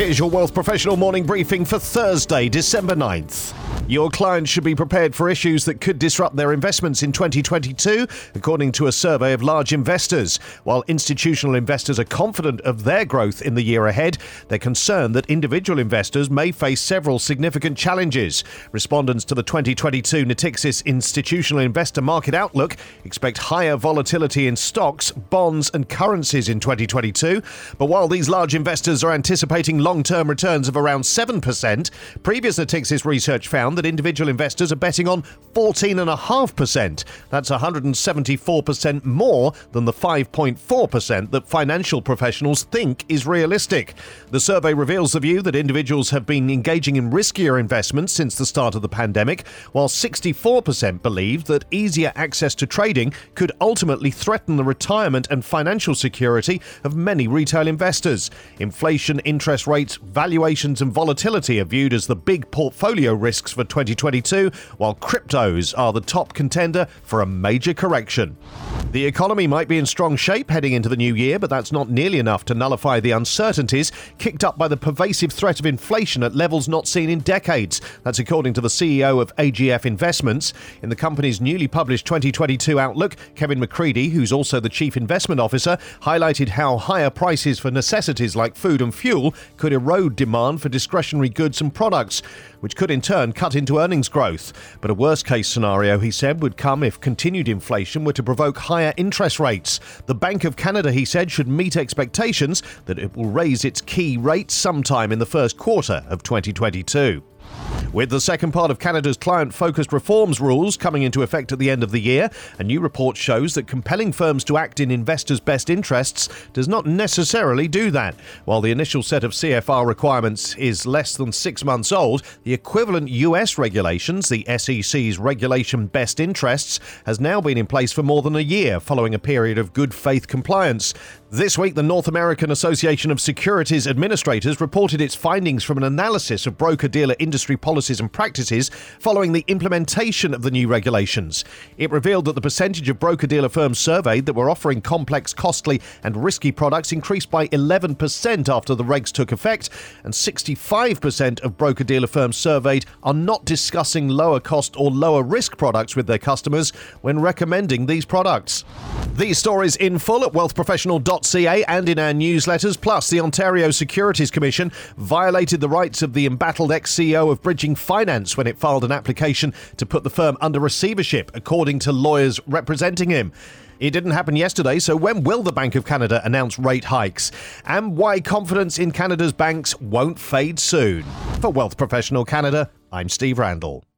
Here's your Wealth Professional morning briefing for Thursday, December 9th. Your clients should be prepared for issues that could disrupt their investments in 2022, according to a survey of large investors. While institutional investors are confident of their growth in the year ahead, they're concerned that individual investors may face several significant challenges. Respondents to the 2022 Natixis Institutional Investor Market Outlook expect higher volatility in stocks, bonds, and currencies in 2022. But while these large investors are anticipating long term returns of around 7%, previous Natixis research found that individual investors are betting on 14.5%. That's 174% more than the 5.4% that financial professionals think is realistic. The survey reveals the view that individuals have been engaging in riskier investments since the start of the pandemic, while 64% believe that easier access to trading could ultimately threaten the retirement and financial security of many retail investors. Inflation, interest rates, valuations, and volatility are viewed as the big portfolio risks for 2022, while cryptos are the top contender for a major correction. The economy might be in strong shape heading into the new year, but that's not nearly enough to nullify the uncertainties kicked up by the pervasive threat of inflation at levels not seen in decades. That's according to the CEO of AGF Investments. In the company's newly published 2022 outlook, Kevin McCreadie, who's also the chief investment officer, highlighted how higher prices for necessities like food and fuel could erode demand for discretionary goods and products, which could in turn cut into earnings growth. But a worst case scenario, he said, would come if continued inflation were to provoke higher interest rates. The Bank of Canada, he said, should meet expectations that it will raise its key rate sometime in the first quarter of 2022. With the second part of Canada's client focused reforms rules coming into effect at the end of the year, a new report shows that compelling firms to act in investors' best interests does not necessarily do that. While the initial set of CFR requirements is less than six months old, the equivalent US regulations, the SEC's Regulation Best Interests, has now been in place for more than a year following a period of good faith compliance. This week, the North American Association of Securities Administrators reported its findings from an analysis of broker dealer industry policies and practices following the implementation of the new regulations. It revealed that the percentage of broker dealer firms surveyed that were offering complex, costly, and risky products increased by 11% after the regs took effect, and 65% of broker dealer firms surveyed are not discussing lower cost or lower risk products with their customers when recommending these products. These stories in full at and in our newsletters. Plus, the Ontario Securities Commission violated the rights of the embattled ex CEO of Bridging Finance when it filed an application to put the firm under receivership, according to lawyers representing him. It didn't happen yesterday, so when will the Bank of Canada announce rate hikes? And why confidence in Canada's banks won't fade soon? For Wealth Professional Canada, I'm Steve Randall.